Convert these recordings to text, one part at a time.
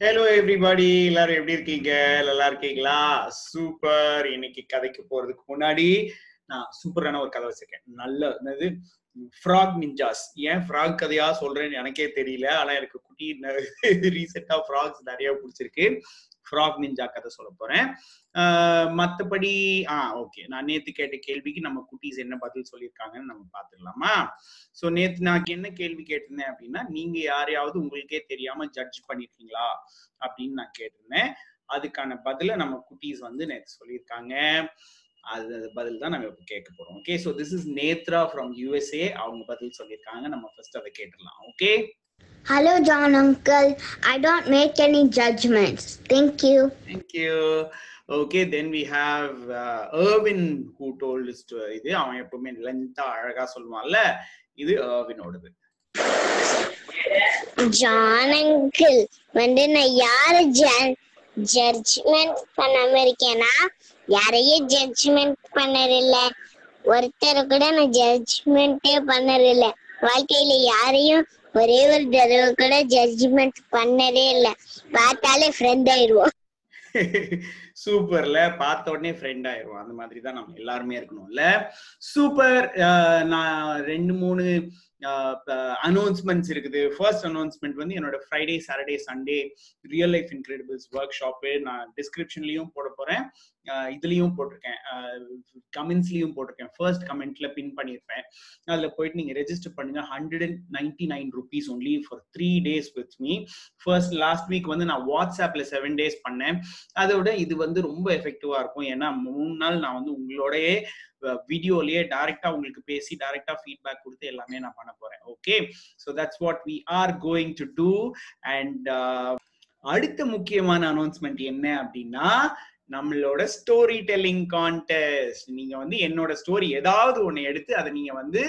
Hello everybody எல்லாரும் எப்படி இருக்கீங்க? நல்லா இருக்கீங்களா? சூப்பர் இன்னைக்கு கதைக்கு போறதுக்கு முன்னாடி நான் சூப்பரான ஒரு கதை வச்சிருக்கேன். நல்ல என்னது? ஃப்ராக் நிஞ்சாஸ் ஏன் ஃப்ராக் கதையா சொல்றேன்னு எனக்கே தெரியல. ஆனா எனக்கு குட்டி ரீசெண்டா ஃப்ராக்ஸ் நிறைய பிடிச்சிருக்கு. ஃப்ராக் நிஞ்சா கதை சொல்ல போறேன். மற்றபடி ஆ ஓகே நான் நேத்து கேட்ட கேள்விக்கு நம்ம குட்டீஸ் என்ன பதில் சொல்லியிருக்காங்கன்னு நம்ம பாத்துடலாமா? ஸோ நேத்து நான் என்ன கேள்வி கேட்டிருந்தேன் அப்படின்னா நீங்க யாரையாவது உங்களுக்கே தெரியாம ஜட்ஜ் பண்ணிருக்கீங்களா? அப்படின்னு நான் கேட்டிருந்தேன். அதுக்கான பதில நம்ம குட்டீஸ் வந்து நேற்று சொல்லியிருக்காங்க. அது பதில் தான் நம்ம இப்போ கேட்க போறோம். Okay so this is Netra from USA அவங்க பதில் சொல்லியிருக்காங்க. நம்ம ஃபர்ஸ்ட் அதை கேட்டுடலாம். Okay Hello, John Uncle. I don't make any judgments. Thank you. Thank you. We have uh, Irvin who told us to இது அவன் எப்பவுமே லென்த்தா அழகா சொல்லுவான்ல இது Irvinோடது ஜான் அங்கிள் வந்து நான் யார ஜட்ஜ்மெண்ட் பண்ணாம இருக்கேனா யாரையும் ஜட்ஜ்மெண்ட் பண்ணதில்ல ஒருத்தரை கூட நான் ஜட்ஜ்மெண்ட்டே பண்ணதில்ல வாழ்க்கையில யாரையும் ஒரே ஒரு தடவை கூட ஜட்ஜ்மெண்ட் பண்ணதே இல்ல. பார்த்தாலே ஃப்ரெண்ட் ஆயிடுவோம். சூப்பர்ல பார்த்த உடனே ஃப்ரெண்ட் ஆயிரும் அந்த மாதிரி தான் நம்ம எல்லாருமே இருக்கணும்ல. சூப்பர் நான் ரெண்டு மூணு அனௌன்ஸ்மெண்ட்ஸ் இருக்குது. ஃபர்ஸ்ட் அனௌன்ஸ்மெண்ட் வந்து என்னோட Friday Saturday Sunday real life incredibles workshop நான் டிஸ்கிரிப்ஷன்லயும் போட போறேன். இதுலயும் போட்டிருக்கேன். கமெண்ட்ஸ்லயும் போட்டிருக்கேன். ஃபர்ஸ்ட் கமெண்ட்ல பின் பண்ணியிருப்பேன். அதுல போயிட்டு நீங்க ரெஜிஸ்டர் பண்ணுங்க. Hundred and ninety nine rupees only for three days with me first last week வந்து நான் வாட்ஸ்அப்ல செவன் டேஸ் பண்ணேன். அதோட இது வந்து ரொம்ப எஃபெக்டிவா இருக்கும். ஏன்னா மூணு நாள் நான் வந்து உங்களோடய வீடியோலயே டைரக்டா உங்களுக்கு பேசி டைரக்டா ஃபீட்பேக் கொடுத்து எல்லாமே நான் பண்ண பண்ண போறேன். Okay so that's what we are going to do and அடுத்த முக்கியமான அனௌன்ஸ்மெண்ட் என்ன அப்படின்னா நம்மளோட ஸ்டோரி டெல்லிங் கான்டெஸ்ட் நீங்க வந்து என்னோட ஸ்டோரி ஏதாவது ஒண்ணு எடுத்து அதை நீங்க வந்து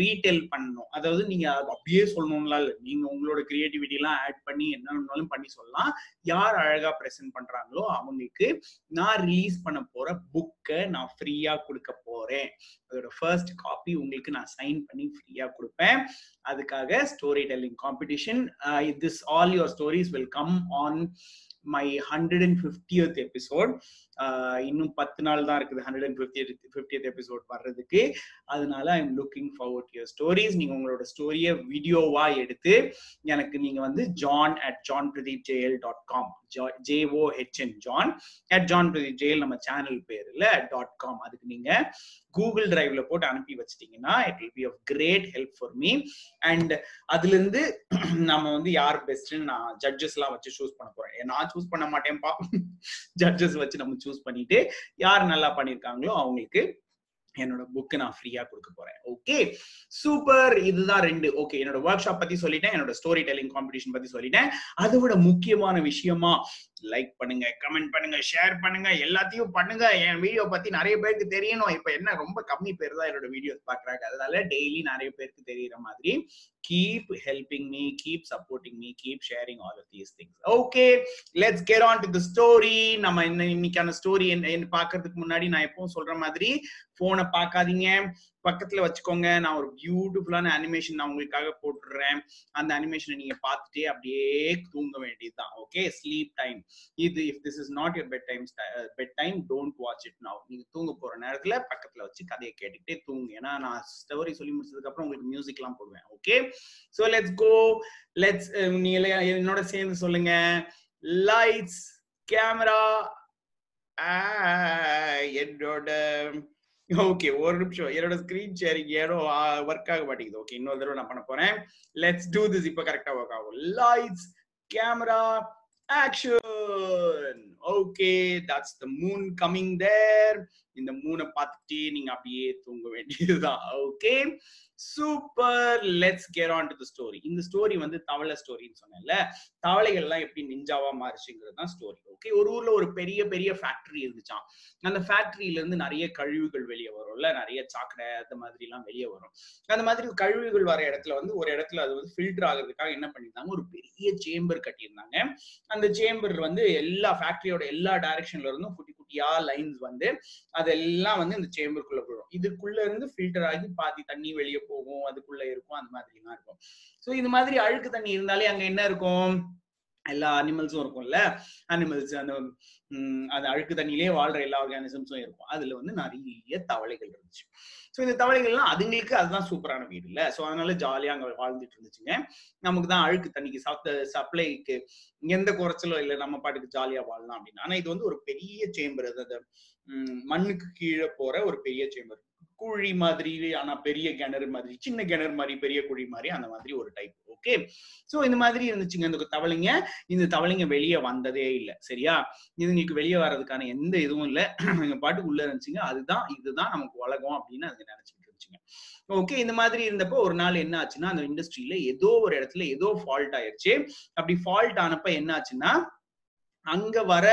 ரீடெல் பண்ணணும். அதாவது நீங்க அப்படியே சொல்லணும்லாம் இல்லை நீங்க உங்களோட கிரியேட்டிவிட்டி எல்லாம் ஆட் பண்ணி என்ன வேணாலும் பண்ணி சொல்லலாம். யார் அழகா ப்ரெசென்ட் பண்றாங்களோ அவங்களுக்கு நான் ரிலீஸ் பண்ண போற புக்கை நான் ஃப்ரீயா கொடுக்க போறேன். அதோட ஃபர்ஸ்ட் காப்பி உங்களுக்கு நான் சைன் பண்ணி ஃப்ரீயா கொடுப்பேன். அதுக்காக story telling competition this all your stories will come on my hundred and fiftieth episode இன்னும் பத்து நாள் தான் இருக்குது. Hundred and fifty fiftieth episode வர்றதுக்கு. அதனால I am looking forward your stories நீங்க உங்களோட ஸ்டோரியை வீடியோவா எடுத்து எனக்கு நீங்க வந்து John at John Pradeep Jayal dot com J O H N John at John Pradeep Jayal நம்ம சேனல் பேர்ல டாட் காம் அதுக்கு நீங்க கூகுள் டிரைவ்ல போட்டு அனுப்பி வச்சிட்டீங்கன்னா it will be of great help for me and அதுல இருந்து நம்ம வந்து யார் பெஸ்ட்னு நான் ஜட்ஜஸ் எல்லாம் வச்சு சூஸ் பண்ண போறேன். நான் சூஸ் பண்ண மாட்டேன்ப்பா. ஜட்ஜஸ் வச்சு நம்ம சூஸ் பண்ணிட்டு யார் நல்லா பண்ணிருக்காங்களோ அவங்களுக்கு என்னோட புக்கு நான் ஃப்ரீயா கொடுக்க போறேன். ஓகே சூப்பர் இதுதான் ரெண்டு. ஓகே என்னோட ஒர்க் ஷாப் பத்தி சொல்லிட்டேன். என்னோட ஸ்டோரி டெல்லிங் காம்படிஷன் பத்தி சொல்லிட்டேன். அதோட முக்கியமான விஷயமா லைக் பண்ணுங்க கமெண்ட் பண்ணுங்க ஷேர் பண்ணுங்க எல்லாத்தையும் பண்ணுங்க. என் வீடியோ பத்தி நிறைய பேருக்கு தெரியணும். இப்ப என்ன ரொம்ப கம்மி பேர் தான் என்னோட வீடியோஸ் பாக்குறாங்க அதனால டெய்லி நிறைய பேருக்கு தெரியற மாதிரி keep helping me keep supporting me keep sharing all of these things okay let's get on to the story நம்ம இன்னைக்கான ஸ்டோரி என்ன பாக்குறதுக்கு முன்னாடி நான் எப்பவும் சொல்ற மாதிரி போனை பார்க்காதீங்க. பக்கத்துல வச்சுக்கோங்க. நான் ஒரு பியூட்டிஃபுல்லான அனிமேஷன் நான் உங்களுக்காக போட்டுடுறேன் அந்த அனிமேஷனை நீங்க பார்த்துட்டே அப்படியே தூங்க வேண்டியதுதான். ஓகே ஸ்லீப் டைம் இது if this is not your bed time bed time don't watch it now நீங்க தூங்க போற நேரத்துல பக்கத்துல வச்சு கதையை கேட்டுக்கிட்டே தூங்க. ஏன்னா நான் ஸ்டோரி சொல்லி முடிச்சதுக்கு அப்புறம் உங்களுக்கு மியூசிக் எல்லாம் போடுவேன். Okay so let's go let's நீங்க என்னோட சேர்ந்து சொல்லுங்க. லைட்ஸ் கேமரா என்னோட ஓகே ஒரு நிமிஷம் என்னோட ஸ்கிரீன் ஷேரிங் ஏதோ ஒர்க் ஆக மாட்டேங்குது. ஓகே இன்னொரு தடவை நான் பண்ண போறேன். லெட்ஸ் டூ திஸ் இப்போ கரெக்டா ஒர்க் ஆகும். Lights camera action okay that's the moon coming there இந்த மூணை பார்த்துட்டே நீங்க அப்படியே தூங்க வேண்டியதுதான். Okay super let's carry on to story இந்த ஸ்டோரி வந்து தவளை ஸ்டோரின்னு சொன்னேன்ல. தவளைகள் எல்லாம் எப்படி நிஞ்சாவா மாறிச்சுங்கிறது தான் ஸ்டோரி ஓகே ஒரு ஊர்ல ஒரு பெரிய பெரிய ஃபேக்டரி இருந்துச்சான் அந்த ஃபேக்டரியில இருந்து நிறைய கழிவுகள் வெளியே வரும்ல. நிறைய சாக்கடை அந்த மாதிரி எல்லாம் வெளியே வரும். அந்த மாதிரி கழிவுகள் வர இடத்துல வந்து ஒரு இடத்துல அது வந்து ஃபில்டர் ஆகுறதுக்காக என்ன பண்ணியிருந்தாங்க? ஒரு பெரிய சேம்பர் கட்டியிருந்தாங்க. அந்த சேம்பர் வந்து எல்லா ஃபேக்டரியோட எல்லா டைரக்ஷன்ல இருந்தும் குட்டியா லைன்ஸ் வந்து அதெல்லாம் வந்து இந்த சேம்பருக்குள்ள போயிடும். இதுக்குள்ள இருந்து ஃபில்டர் ஆகி பாதி தண்ணி வெளியே போகும் அதுக்குள்ள இருக்கும் அந்த மாதிரி எல்லாம் இருக்கும். ஸோ இது மாதிரி அழுக்கு தண்ணி இருந்தாலே அங்க என்ன இருக்கும்? எல்லா அனிமல்ஸும் இருக்கும்ல? அனிமல்ஸ் அந்த அந்த அழுக்கு தண்ணியிலே வாழ்ற எல்லா ஆர்கானிசம்ஸும் இருக்கும். அதுல வந்து நிறைய தவளைகள் இருந்துச்சு. ஸோ இந்த தவளைகள்லாம் அதுங்களுக்கு அதுதான் சூப்பரான வீடு இல்ல ஸோ அதனால ஜாலியா அங்க வாழ்ந்துட்டு இருந்துச்சுங்க. நமக்கு தான் அழுக்கு தண்ணிக்கு சாப்பிட்ட சப்ளைக்கு எந்த குறைச்சலும் இல்லை நம்ம பாட்டுக்கு ஜாலியா வாழலாம் அப்படின்னு ஆனா இது வந்து ஒரு பெரிய சேம்பர் அது அந்த மண்ணுக்கு கீழே போற ஒரு பெரிய சேம்பர் குழி மாதிரி ஆனா பெரிய கிணறு மாதிரி சின்ன கிணறு மாதிரி பெரிய குழி மாதிரி அந்த மாதிரி ஒரு டைப் ஓகே சோ இந்த மாதிரி இருந்துச்சுங்க. இந்த தவளைங்க இந்த தவளைங்க வெளியே வந்ததே இல்லை. சரியா? இதுங்களுக்கு வெளியே வர்றதுக்கான எந்த இதுவும் இல்லை. எங்க பாட்டுக்கு உள்ள இருந்துச்சுங்க. அதுதான் இதுதான் நமக்கு உலகம் அப்படின்னு அதுங்க நினைச்சிட்டு இருந்துச்சுங்க. ஓகே இந்த மாதிரி இருந்தப்போ ஒரு நாள் என்ன ஆச்சுன்னா அந்த இண்டஸ்ட்ரியில ஏதோ ஒரு இடத்துல ஏதோ ஃபால்ட் ஆயிருச்சு. அப்படி ஃபால்ட் ஆனப்ப என்ன ஆச்சுன்னா அங்க வர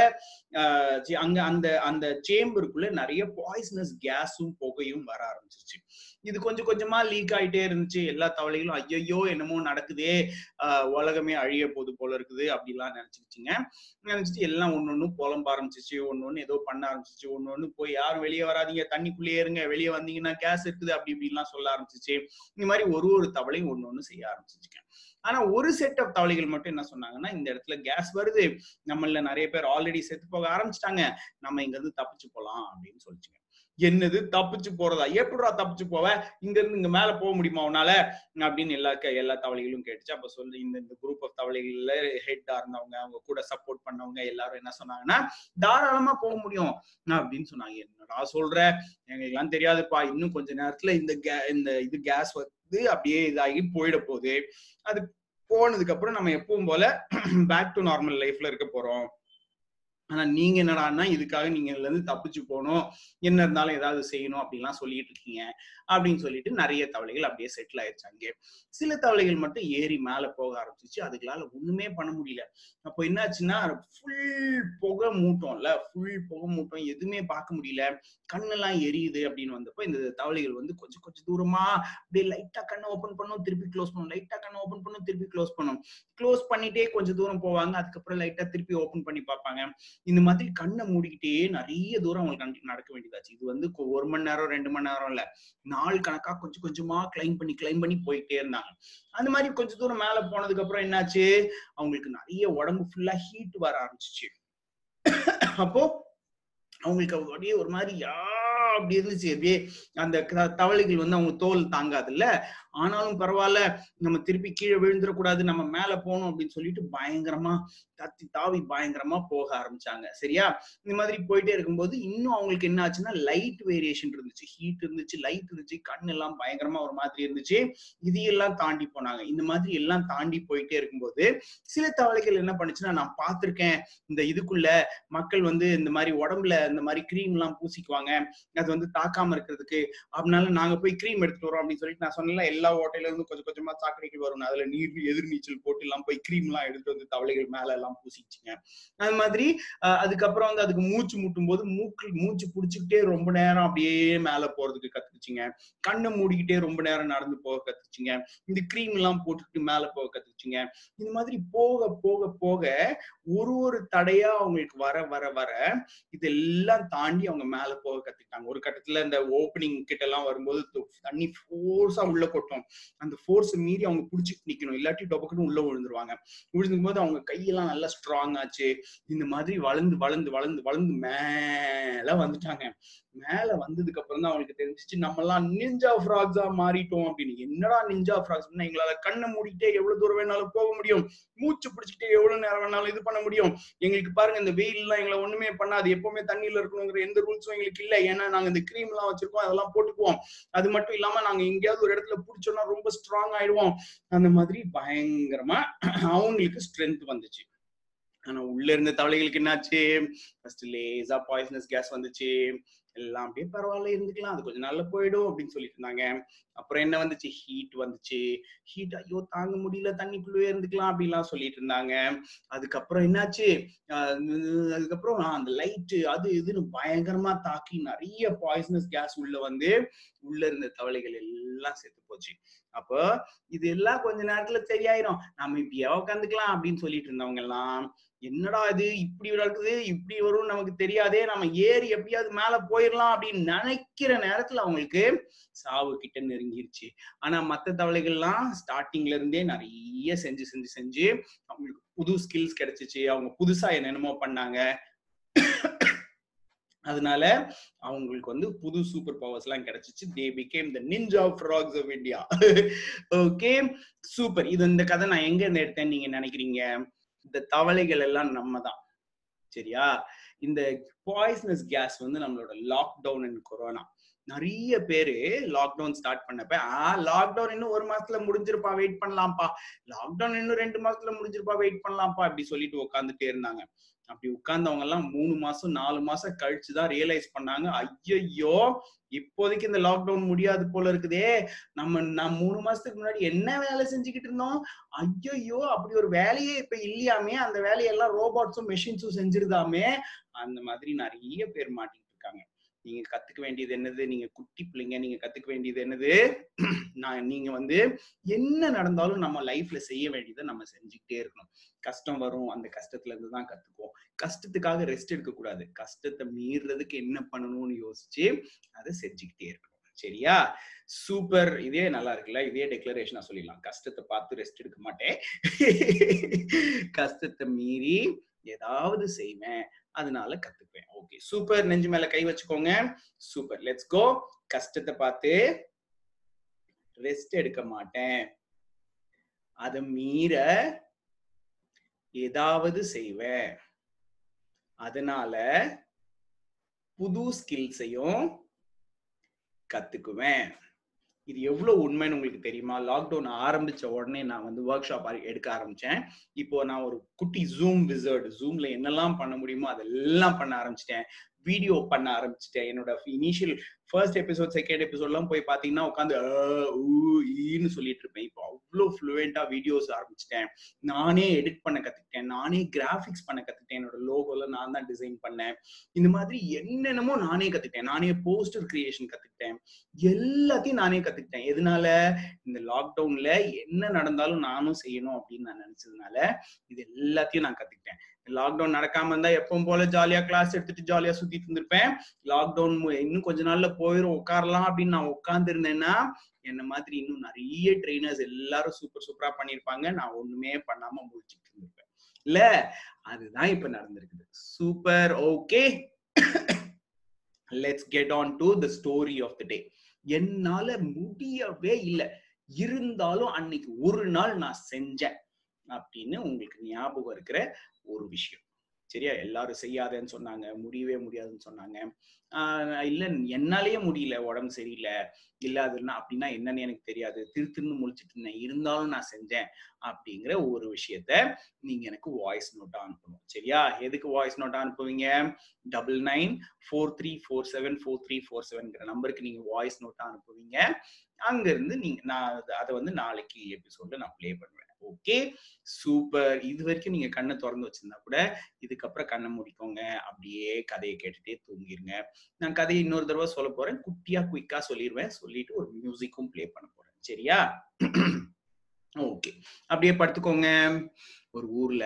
ஆஹ் அங்க அந்த அந்த சேம்பருக்குள்ள நிறைய பாய்சனஸ் கேஸும் புகையும் வர ஆரம்பிச்சிருச்சு. இது கொஞ்சம் கொஞ்சமா லீக் ஆயிட்டே இருந்துச்சு. எல்லா தவளைகளும் ஐயையோ என்னமோ நடக்குதே உலகமே அழிய போது போல இருக்குது அப்படிலாம் நினைச்சுக்கிச்சுங்க. நினைச்சிட்டு எல்லாம் ஒன்னொன்னு புலம்ப ஆரம்பிச்சிச்சு. ஒன்னொன்னு ஏதோ பண்ண ஆரம்பிச்சிச்சு. ஒன்னொன்னு போய் யாரும் வெளியே வராதீங்க தண்ணிக்குள்ளேயே இருங்க வெளியே வந்தீங்கன்னா கேஸ் இருக்குது அப்படி இப்படிலாம் சொல்ல ஆரம்பிச்சிச்சு. இந்த மாதிரி ஒரு ஒரு தவளையும் ஒன்னொன்னு செய்ய ஆரம்பிச்சிச்சுங்க. ஆனா ஒரு செட் ஆஃப் தவளைகள் மட்டும் என்ன சொன்னாங்கன்னா இந்த இடத்துல கேஸ் வருது. நம்மள நிறைய பேர் ஆல்ரெடி செத்து போக ஆரம்பிச்சிட்டாங்க. நம்ம இங்க இருந்து தப்பிச்சு போலாம் அப்படின்னு சொல்லிச்சுங்க. என்னது? தப்பிச்சு போறதா? எப்படிடா தப்பிச்சு போவ? இங்க இருந்து இங்க மேல போக முடியுமா உன்னால? அப்படின்னு எல்லா எல்லா தவளைகளும் கேட்டுச்சு. அப்ப சொல்லி இந்த இந்த குரூப் ஆஃப் தவளைகள்ல ஹெட்டா இருந்தவங்க அவங்க கூட சப்போர்ட் பண்ணவங்க எல்லாரும் என்ன சொன்னாங்கன்னா தாராளமா போக முடியும். அப்படின்னு சொன்னாங்க. என்னடா சொல்ற? எங்களுக்கெல்லாம் தெரியாதுப்பா. இன்னும் கொஞ்ச நேரத்துல இந்த கே இந்த இது கேஸ் வந்து அப்படியே இதாகி போயிட போகுது. அது போனதுக்கு அப்புறம் நம்ம எப்பவும் போல பேக் டு நார்மல் லைஃப்ல இருக்க போறோம். ஆனா நீங்க என்னடான்னா இதுக்காக நீங்க இதுல இருந்து தப்பிச்சு போகணும். என்ன இருந்தாலும் ஏதாவது செய்யணும் அப்படின்லாம் சொல்லிட்டு இருக்கீங்க. அப்படின்னு சொல்லிட்டு நிறைய தவளைகள் அப்படியே செட்டில் ஆயிடுச்சு அங்கே. சில தவளைகள் மட்டும் ஏறி மேல போக ஆரம்பிச்சிச்சு. அதுகளால ஒண்ணுமே பண்ண முடியல. அப்போ என்னாச்சுன்னா ஃபுல் புகை மூட்டம்ல ஃபுல் புகை மூட்டம் எதுவுமே பார்க்க முடியல. கண்ணெல்லாம் எரியுது அப்படின்னு வந்தப்போ இந்த தவளைகள் வந்து கொஞ்சம் கொஞ்சம் தூரமா அப்படியே லைட்டா கண்ணை ஓபன் பண்ணும் திருப்பி க்ளோஸ் பண்ணும். லைட்டா கண்ணை ஓபன் பண்ணும் திருப்பி க்ளோஸ் பண்ணும். க்ளோஸ் பண்ணிட்டே கொஞ்சம் தூரம் போவாங்க. அதுக்கப்புறம் லைட்டா திருப்பி ஓபன் பண்ணி பார்ப்பாங்க. இந்த மாதிரி கண்ணை மூடிக்கிட்டே நிறைய தூரம் அவங்களுக்கு நடக்க வேண்டியதாச்சு. இது வந்து ஒரு மணி நேரம் ரெண்டு மணி நேரம் இல்ல. நாள் கணக்கா கொஞ்சம் கொஞ்சமா கிளைம் பண்ணி கிளைம் பண்ணி போயிட்டே இருந்தாங்க. அந்த மாதிரி கொஞ்ச தூரம் மேல போனதுக்கு அப்புறம் என்னாச்சு? அவங்களுக்கு நிறைய உடம்பு ஃபுல்லா ஹீட் வர ஆரம்பிச்சிச்சு. அப்போ அவங்களுக்கு அப்படியே ஒரு மாதிரி யா அப்படி இருந்துச்சு. அப்படியே அந்த தவளைகள் வந்து அவங்க தோல் தாங்காதுல்ல? ஆனாலும் பரவாயில்ல நம்ம திருப்பி கீழே விழுந்துடக்கூடாது நம்ம மேல போகணும் அப்படின்னு சொல்லிட்டு பயங்கரமா தத்தி தாவி பயங்கரமா போக ஆரம்பிச்சாங்க. சரியா? இந்த மாதிரி போயிட்டே இருக்கும்போது இன்னும் அவங்களுக்கு என்ன ஆச்சுன்னா லைட் வேரியேஷன் இருந்துச்சு. ஹீட் இருந்துச்சு லைட் இருந்துச்சு கண் எல்லாம் பயங்கரமா ஒரு மாதிரி இருந்துச்சு. இதையெல்லாம் தாண்டி போனாங்க. இந்த மாதிரி எல்லாம் தாண்டி போயிட்டே இருக்கும்போது சில தவளைகள் என்ன பண்ணுச்சுன்னா நான் பார்த்திருக்கேன் இந்த இதுக்குள்ள மக்கள் வந்து இந்த மாதிரி உடம்புல இந்த மாதிரி கிரீம் எல்லாம் பூசிக்குவாங்க. அது வந்து தாக்காம இருக்கிறதுக்கு அதனால நாங்க போய் கிரீம் எடுத்துட்டு வரோம் அப்படின்னு சொல்லிட்டு நான் சொன்னேன் எல்லா ஓட்டையில இருந்து கொஞ்சம் கொஞ்சமா சாக்கடைக்கு வரும். அதுல நீர் எதிர்நீச்சல் போட்டு எல்லாம் போய் கிரீம் எல்லாம் எடுத்துட்டு வந்து தவளைகள் மேல எல்லாம் பூசிச்சுங்க அது மாதிரி அதுக்கப்புறம் வந்து அதுக்கு மூச்சு முட்டும் போது மூக்கு மூச்சு புடிச்சுக்கிட்டே ரொம்ப நேரம் அப்படியே மேல போறதுக்கு கத்துக்குச்சுங்க. கண்ணை மூடிக்கிட்டே ரொம்ப நேரம் நடந்து போக கத்துச்சுங்க இந்த கிரீம் எல்லாம் போட்டுக்கிட்டு மேல போக கத்துச்சுங்க இந்த மாதிரி போக போக போக ஒரு ஒரு தடையா அவங்களுக்கு வர வர வர இதெல்லாம் தாண்டி அவங்க மேல போக கத்துக்கிட்டாங்க. ஒரு கட்டத்துல இந்த ஓப்பனிங் கிட்ட எல்லாம் வரும்போது தண்ணி ஃபோர்ஸா உள்ள கொட்டும் அந்த ஃபோர்ஸ் மீறி அவங்க புடிச்சிட்டு நிக்கணும். இல்லாட்டி டொபக்குன்னு உள்ள விழுந்துருவாங்க. விழுந்துக்கும் போது அவங்க கையெல்லாம் நல்லா ஸ்ட்ராங் ஆச்சு. இந்த மாதிரி வளர்ந்து வளர்ந்து வளர்ந்து வளர்ந்து மேல வந்துட்டாங்க. மேல வந்ததுக்கு அப்புறம் தான் அவங்களுக்கு தெரிஞ்சிச்சு நம்ம எல்லாம் நிஞ்சா ஃப்ராக்ஸா மாறிட்டோம் அப்படின்னு. என்னடா நிஞ்சா ஃப்ராக்ஸ் எங்களால கண்ணை மூடிட்டே எவ்வளவு தூரம் வேணாலும் போக முடியும். மூச்சு பிடிச்சிட்டே எவ்வளவு நேரம் வேணாலும் இது பண்ண முடியும். எங்களுக்கு பாருங்க இந்த வெயில் எல்லாம் எங்களை ஒண்ணுமே பண்ணாது. எப்பவுமே தண்ணியில இருக்கணுங்கிற எந்த ரூல்ஸும் எங்களுக்கு இல்ல. ஏன்னா நாங்க இந்த கிரீம் எல்லாம் வச்சிருக்கோம் அதெல்லாம் போட்டுக்குவோம். அது மட்டும் இல்லாம நாங்க எங்கேயாவது ஒரு இடத்துல சொன்னா ரொம்ப ஸ்ட்ராங் ஆயிடுவோம். அந்த மாதிரி பயங்கரமா அவங்களுக்கு ஸ்ட்ரென்த் வந்துச்சு. ஆனா உள்ள இருந்த தவளைகளுக்கு என்னாச்சு? ஃபர்ஸ்ட் லேசா பாய்சனஸ் கேஸ் வந்துச்சு. எல்லாம் அப்படியே பரவாயில்ல இருந்துக்கலாம். அது கொஞ்சம் நல்லா போயிடும் அப்படின்னு சொல்லிட்டு இருந்தாங்க. அப்புறம் என்ன வந்துச்சு? ஹீட் வந்துச்சு. ஹீட் ஐயோ தாங்க முடியல தண்ணிக்குள்ளே இருந்துக்கலாம் அப்படிலாம் சொல்லிட்டு இருந்தாங்க. அதுக்கப்புறம் என்னாச்சு? அதுக்கப்புறம் அந்த லைட்டு அது இதுன்னு பயங்கரமா தாக்கி நிறைய பாய்சனஸ் கேஸ் உள்ள வந்து உள்ள இருந்த தவளைகள் எல்லாம் செத்து போச்சு. அப்போ இது எல்லாம் கொஞ்ச நேரத்துல சரியாயிரும். நம்ம இப்படியா உட்காந்துக்கலாம் அப்படின்னு சொல்லிட்டு இருந்தவங்க எல்லாம் என்னடா இது? இப்படி நடக்குது இப்படி வரும் நமக்கு தெரியாதே நம்ம ஏறி எப்படியாவது மேல போயிடலாம் அப்படின்னு நினைக்கிற நேரத்துல அவங்களுக்கு சாவு கிட்ட நெருங்கிருச்சு ஆனா மத்த தவளைகள்லாம் ஸ்டார்டிங்ல இருந்தே நிறைய செஞ்சு செஞ்சு செஞ்சு அவங்களுக்கு புது ஸ்கில்ஸ் கிடைச்சிச்சு. அவங்க புதுசா என்னென்னமோ பண்ணாங்க. அதனால அவங்களுக்கு வந்து புது சூப்பர் பவர்ஸ் எல்லாம் கிடைச்சிச்சு. They become the ninja frogs of India okay super இது இந்த கதை நான் எங்க இருந்து எடுத்தேன்னு நீங்க நினைக்கிறீங்க? இந்த தவளைகள் எல்லாம் நம்ம தான் சரியா? இந்த பாய்ஸ்னஸ் கேஸ் வந்து நம்மளோட லாக்டவுன் அண்ட் கொரோனா நிறைய பேரு லாக்டவுன் ஸ்டார்ட் பண்ணப்ப ஆ லாக்டவுன் இன்னும் ஒரு மாசத்துல முடிஞ்சிருப்பா வெயிட் பண்ணலாம்ப்பா. லாக்டவுன் இன்னும் ரெண்டு மாசத்துல முடிஞ்சிருப்பா வெயிட் பண்ணலாம்ப்பா அப்படி சொல்லிட்டு உட்காந்துட்டே இருந்தாங்க. அப்படி உட்கார்ந்தவங்க எல்லாம் மூணு மாசம் நாலு மாசம் கழிச்சுதான் ரியலைஸ் பண்ணாங்க ஐயோ இப்போதைக்கு இந்த லாக்டவுன் முடியாது போல இருக்குதே. நம்ம நான் மூணு மாசத்துக்கு முன்னாடி என்ன வேலை செஞ்சுக்கிட்டு இருந்தோம்? ஐயோ அப்படி ஒரு வேலையே இப்ப இல்லையாமே. அந்த வேலையெல்லாம் ரோபோட்ஸும் மெஷின்ஸும் செஞ்சிருதாமே. அந்த மாதிரி நிறைய பேர் மாட்டிட்டு இருக்காங்க. நீங்க கத்துக்க வேண்டியது என்னது? நீங்க குட்டி பிள்ளைங்க நீங்க கத்துக்க வேண்டியது என்னது? நான் நீங்க வந்து என்ன நடந்தாலும் நம்ம லைஃப்ல செய்ய வேண்டியதை நம்ம செஞ்சுக்கிட்டே இருக்கணும். கஷ்டம் வரும் அந்த கஷ்டத்துல இருந்து தான் கத்துக்குவோம். கஷ்டத்துக்காக ரெஸ்ட் எடுக்க கூடாது. கஷ்டத்தை மீறதுக்கு என்ன பண்ணணும்னு யோசிச்சு அதை செஞ்சுக்கிட்டே இருக்கணும். சரியா? சூப்பர் இதே நல்லா இருக்குல்ல? இதே டெக்ளரேஷனா சொல்லிடலாம். கஷ்டத்தை பார்த்து ரெஸ்ட் எடுக்க மாட்டேன். கஷ்டத்தை மீறி ஏதாவது செய்வேன். அதனால கத்துக்குவேன். ஓகே சூப்பர் நெஞ்சு மேல கை வச்சுக்கோங்க. சூப்பர் லெட்ஸ் கோ கஷ்டத்தை பார்த்து ரெஸ்ட் எடுக்க மாட்டேன். அதை மீற ஏதாவது செய்வேன். அதனால புது ஸ்கில்ஸையும் கத்துக்குவேன். இது எவ்வளவு உண்மைன்னு உங்களுக்கு தெரியுமா? லாக்டவுன் ஆரம்பிச்ச உடனே நான் வந்து ஒர்க் ஷாப் எடுக்க ஆரம்பிச்சேன். இப்போ நான் ஒரு குட்டி ஜூம் விசர்ட் ஜூம்ல என்னெல்லாம் பண்ண முடியுமோ அதெல்லாம் பண்ண ஆரம்பிச்சிட்டேன். வீடியோ பண்ண ஆரம்பிச்சிட்டேன். என்னோட இனிஷியல் ஃபர்ஸ்ட் எபிசோட் செகண்ட் எபிசோட்லாம் போய் பார்த்தீங்கன்னா உட்காந்து ஈன்னு சொல்லிட்டு இருப்பேன். இப்போ அவ்வளோ ஃப்ளூவெண்ட்டாக வீடியோஸ் ஆரம்பிச்சிட்டேன். நானே எடிட் பண்ண கற்றுக்கிட்டேன் நானே கிராஃபிக்ஸ் பண்ண கற்றுக்கிட்டேன் என்னோட லோகோல நான் தான் டிசைன் பண்ணேன். இந்த மாதிரி என்னென்னமோ நானே கற்றுக்கிட்டேன் நானே போஸ்டர் கிரியேஷன் கற்றுக்கிட்டேன் எல்லாத்தையும் நானே கற்றுக்கிட்டேன் எதனால? இந்த லாக்டவுனில் என்ன நடந்தாலும் நானும் செய்யணும் அப்படின்னு நான் நினச்சதுனால இது எல்லாத்தையும் நான் கற்றுக்கிட்டேன் லாக்டவுன் நடக்காம இருந்தா எப்பவும் போல ஜாலியா கிளாஸ் எடுத்துட்டு ஜாலியா சுத்திட்டு இருந்திருப்பேன். லாக்டவுன் இன்னும் கொஞ்ச நாள்ல போயிரும் உட்காரலாம் அப்படின்னு நான் உட்கார்ந்து இருந்தேன்னா என்ன மாதிரி இன்னும் நிறைய ட்ரெயினர்ஸ் எல்லாரும் சூப்பர் சூப்பரா பண்ணிருப்பாங்க நான் ஒண்ணுமே பண்ணாம முடிச்சுட்டு இருந்திருப்பேன். இல்ல அதுதான் இப்ப நடந்திருக்குது. Super okay let's get on to the story of the day என்னால முடியவே இல்லை. இருந்தாலும் அன்னைக்கு ஒரு நாள் நான் செஞ்சேன். அப்படின்னு உங்களுக்கு ஞாபகம் இருக்கிற ஒரு விஷயம். சரியா? எல்லாரும் செய்யாதேன்னு சொன்னாங்க முடியவே முடியாதுன்னு சொன்னாங்க. ஆஹ் இல்ல என்னாலேயே முடியல உடம்பு சரியில்லை இல்லாதுன்னா அப்படின்னா என்னன்னு எனக்கு தெரியாது திருத்தின்னு திருன்னு முழிச்சிட்டு இருந்தேன் இருந்தாலும் நான் செஞ்சேன் அப்படிங்கிற ஒரு விஷயத்த நீங்க எனக்கு வாய்ஸ் நோட்டா அனுப்பணும். சரியா? எதுக்கு வாய்ஸ் நோட்டா அனுப்புவீங்க? Double nine four three four seven four three four செவன்ங்கிற நம்பருக்கு நீங்க வாய்ஸ் நோட்டா அனுப்புவீங்க. அங்க இருந்து நீங்க நான் அதை வந்து நாளைக்கு எபிசோட்ல நான் ப்ளே பண்ணுவேன். ஓகே சூப்பர் இது வரைக்கும் நீங்க கண்ணை திறந்து வச்சிருந்தா கூட இதுக்கப்புறம் கண்ணை முடிக்கோங்க. அப்படியே கதையை கேட்டுட்டே தூங்கிருங்க. நான் கதையை இன்னொரு தடவை சொல்ல போறேன். குட்டியா குயிக்கா சொல்லிடுவேன் சொல்லிட்டு ஒரு மியூசிக்கும் ப்ளே பண்ண போறேன். சரியா? ஓகே அப்படியே படுத்துக்கோங்க. ஒரு ஊர்ல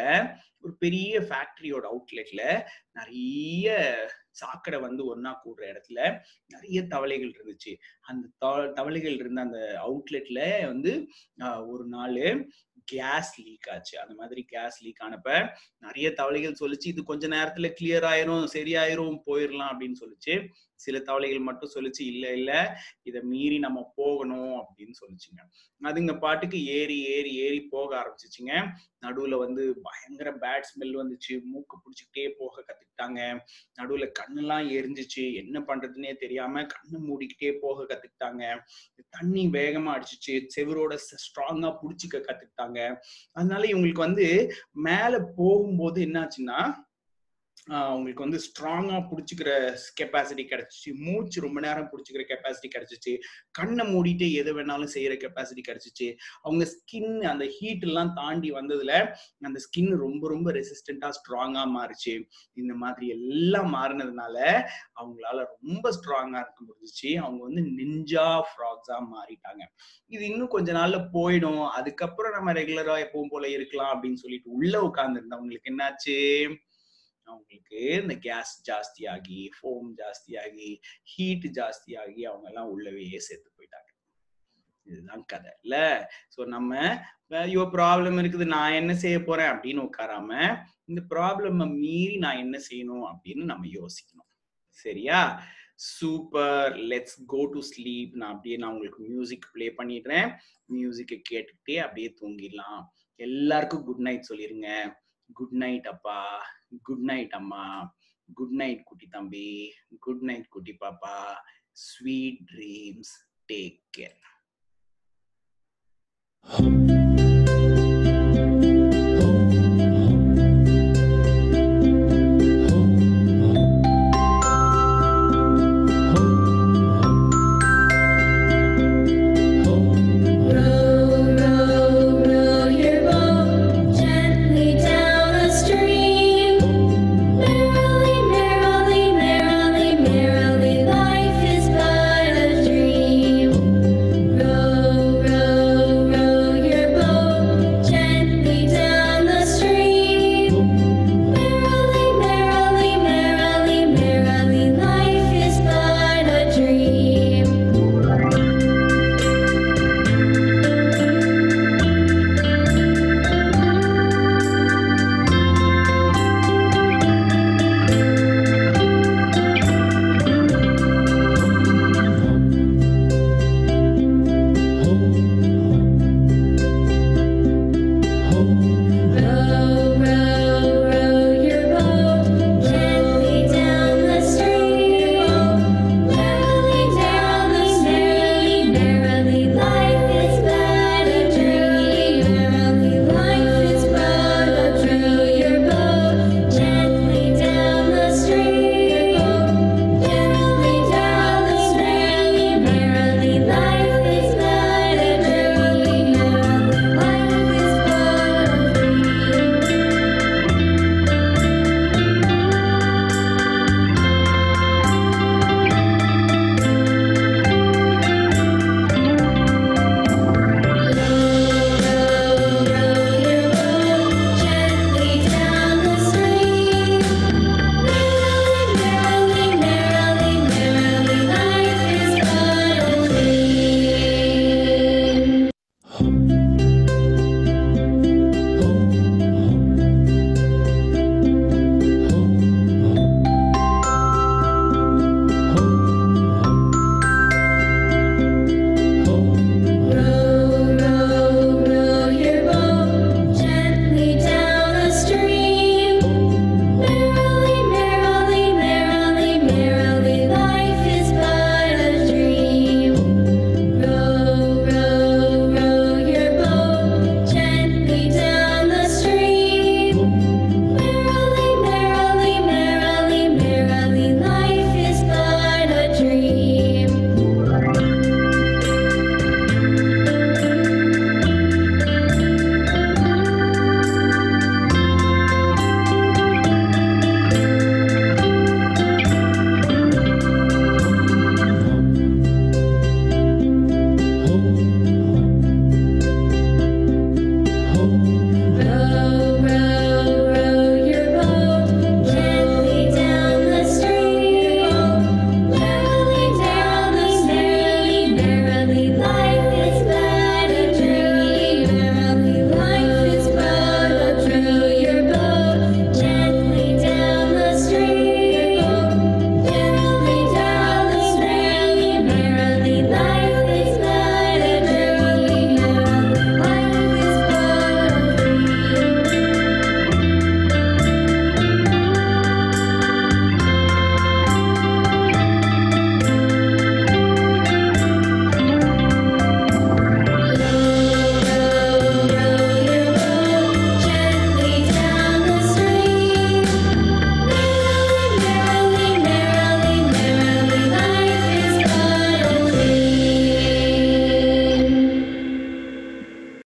ஒரு பெரிய ஃபேக்டரியோட அவுட்லெட்ல நிறைய சாக்கடை வந்து ஒன்னா கூடுற இடத்துல நிறைய தவளைகள் இருந்துச்சு. அந்த தவளைகள் இருந்த அந்த அவுட்லெட்ல வந்து ஒரு நாள் கேஸ் லீக் ஆச்சு. அந்த மாதிரி கேஸ் லீக் ஆனப்ப நிறைய தவளைகள் சொல்லிச்சு இது கொஞ்ச நேரத்துல கிளியர் ஆயிரும் சரியாயிரும் போயிடலாம் அப்படின்னு சொல்லிச்சு. சில தவளைகள் மட்டும் சொல்லிச்சு இல்ல இல்ல இதை மீறி நம்ம போகணும் அப்படின்னு சொல்லிச்சுங்க. அதுங்க பாட்டுக்கு ஏறி ஏறி ஏறி போக ஆரம்பிச்சிச்சுங்க. நடுவுல வந்து பயங்கர பேட் ஸ்மெல் வந்துச்சு. மூக்கு பிடிச்சிக்கிட்டே போக கத்துக்கிட்டாங்க. நடுவுல கண்ணெல்லாம் எரிஞ்சிச்சு. என்ன பண்றதுன்னே தெரியாம கண்ணு மூடிக்கிட்டே போக கத்துக்கிட்டாங்க. தண்ணி வேகமா அடிச்சிச்சு. செவரோட ஸ்ட்ராங்கா புடிச்சிக்க கத்துக்கிட்டாங்க. அதனால இவங்களுக்கு வந்து மேல போகும்போது என்னாச்சுன்னா உங்களுக்கு வந்து ஸ்ட்ராங்காக பிடிச்சிக்கிற கெப்பாசிட்டி கிடைச்சிச்சு. மூச்சு ரொம்ப நேரம் பிடிச்சிக்கிற கெப்பாசிட்டி கிடைச்சிச்சு. கண்ணை மூடிட்டு எது வேணாலும் செய்கிற கெப்பாசிட்டி கிடைச்சிச்சு. அவங்க ஸ்கின் அந்த ஹீட் எல்லாம் தாண்டி வந்ததுல அந்த ஸ்கின் ரொம்ப ரொம்ப ரெசிஸ்டண்ட்டாக ஸ்ட்ராங்காக மாறுச்சு. இந்த மாதிரி எல்லாம் மாறினதுனால அவங்களால ரொம்ப ஸ்ட்ராங்காக இருக்க முடிஞ்சிச்சு. அவங்க வந்து நிஞ்சா ஃப்ராக்ஸாக மாறிட்டாங்க. இது இன்னும் கொஞ்ச நாள்ல போயிடும். அதுக்கப்புறம் நம்ம ரெகுலரா எப்பவும் போல இருக்கலாம் அப்படின்னு சொல்லிட்டு உள்ள உட்கார்ந்து இருந்தவங்களுக்கு என்னாச்சு? அவங்களுக்கு இந்த கேஸ் ஜாஸ்தியாகி ஃபோம் ஜாஸ்தியாகி ஹீட் ஜாஸ்தியாகி அவங்க எல்லாம் உள்ளவே சேர்த்து போயிட்டாங்க. இதுதான் கதை. இல்ல? சோ நம்ம ஐயோ ப்ராப்ளம் இருக்குது. நான் என்ன செய்ய போறேன்? அப்படின்னு உட்காராம இந்த ப்ராப்ளம் மீறி நான் என்ன செய்யணும் அப்படின்னு நம்ம யோசிக்கணும். சரியா? Super let's go to sleep நான் அப்படியே நான் உங்களுக்கு மியூசிக் ப்ளே பண்ணிடுறேன். மியூசிக்கை கேட்டுக்கிட்டே அப்படியே தூங்கிடலாம். எல்லாருக்கும் குட் நைட் சொல்லிருங்க. குட் நைட் அப்பா. குட் நைட் அம்மா. குட் நைட் குட்டி தம்பி. குட் நைட் குட்டி பாப்பா. Sweet dreams take care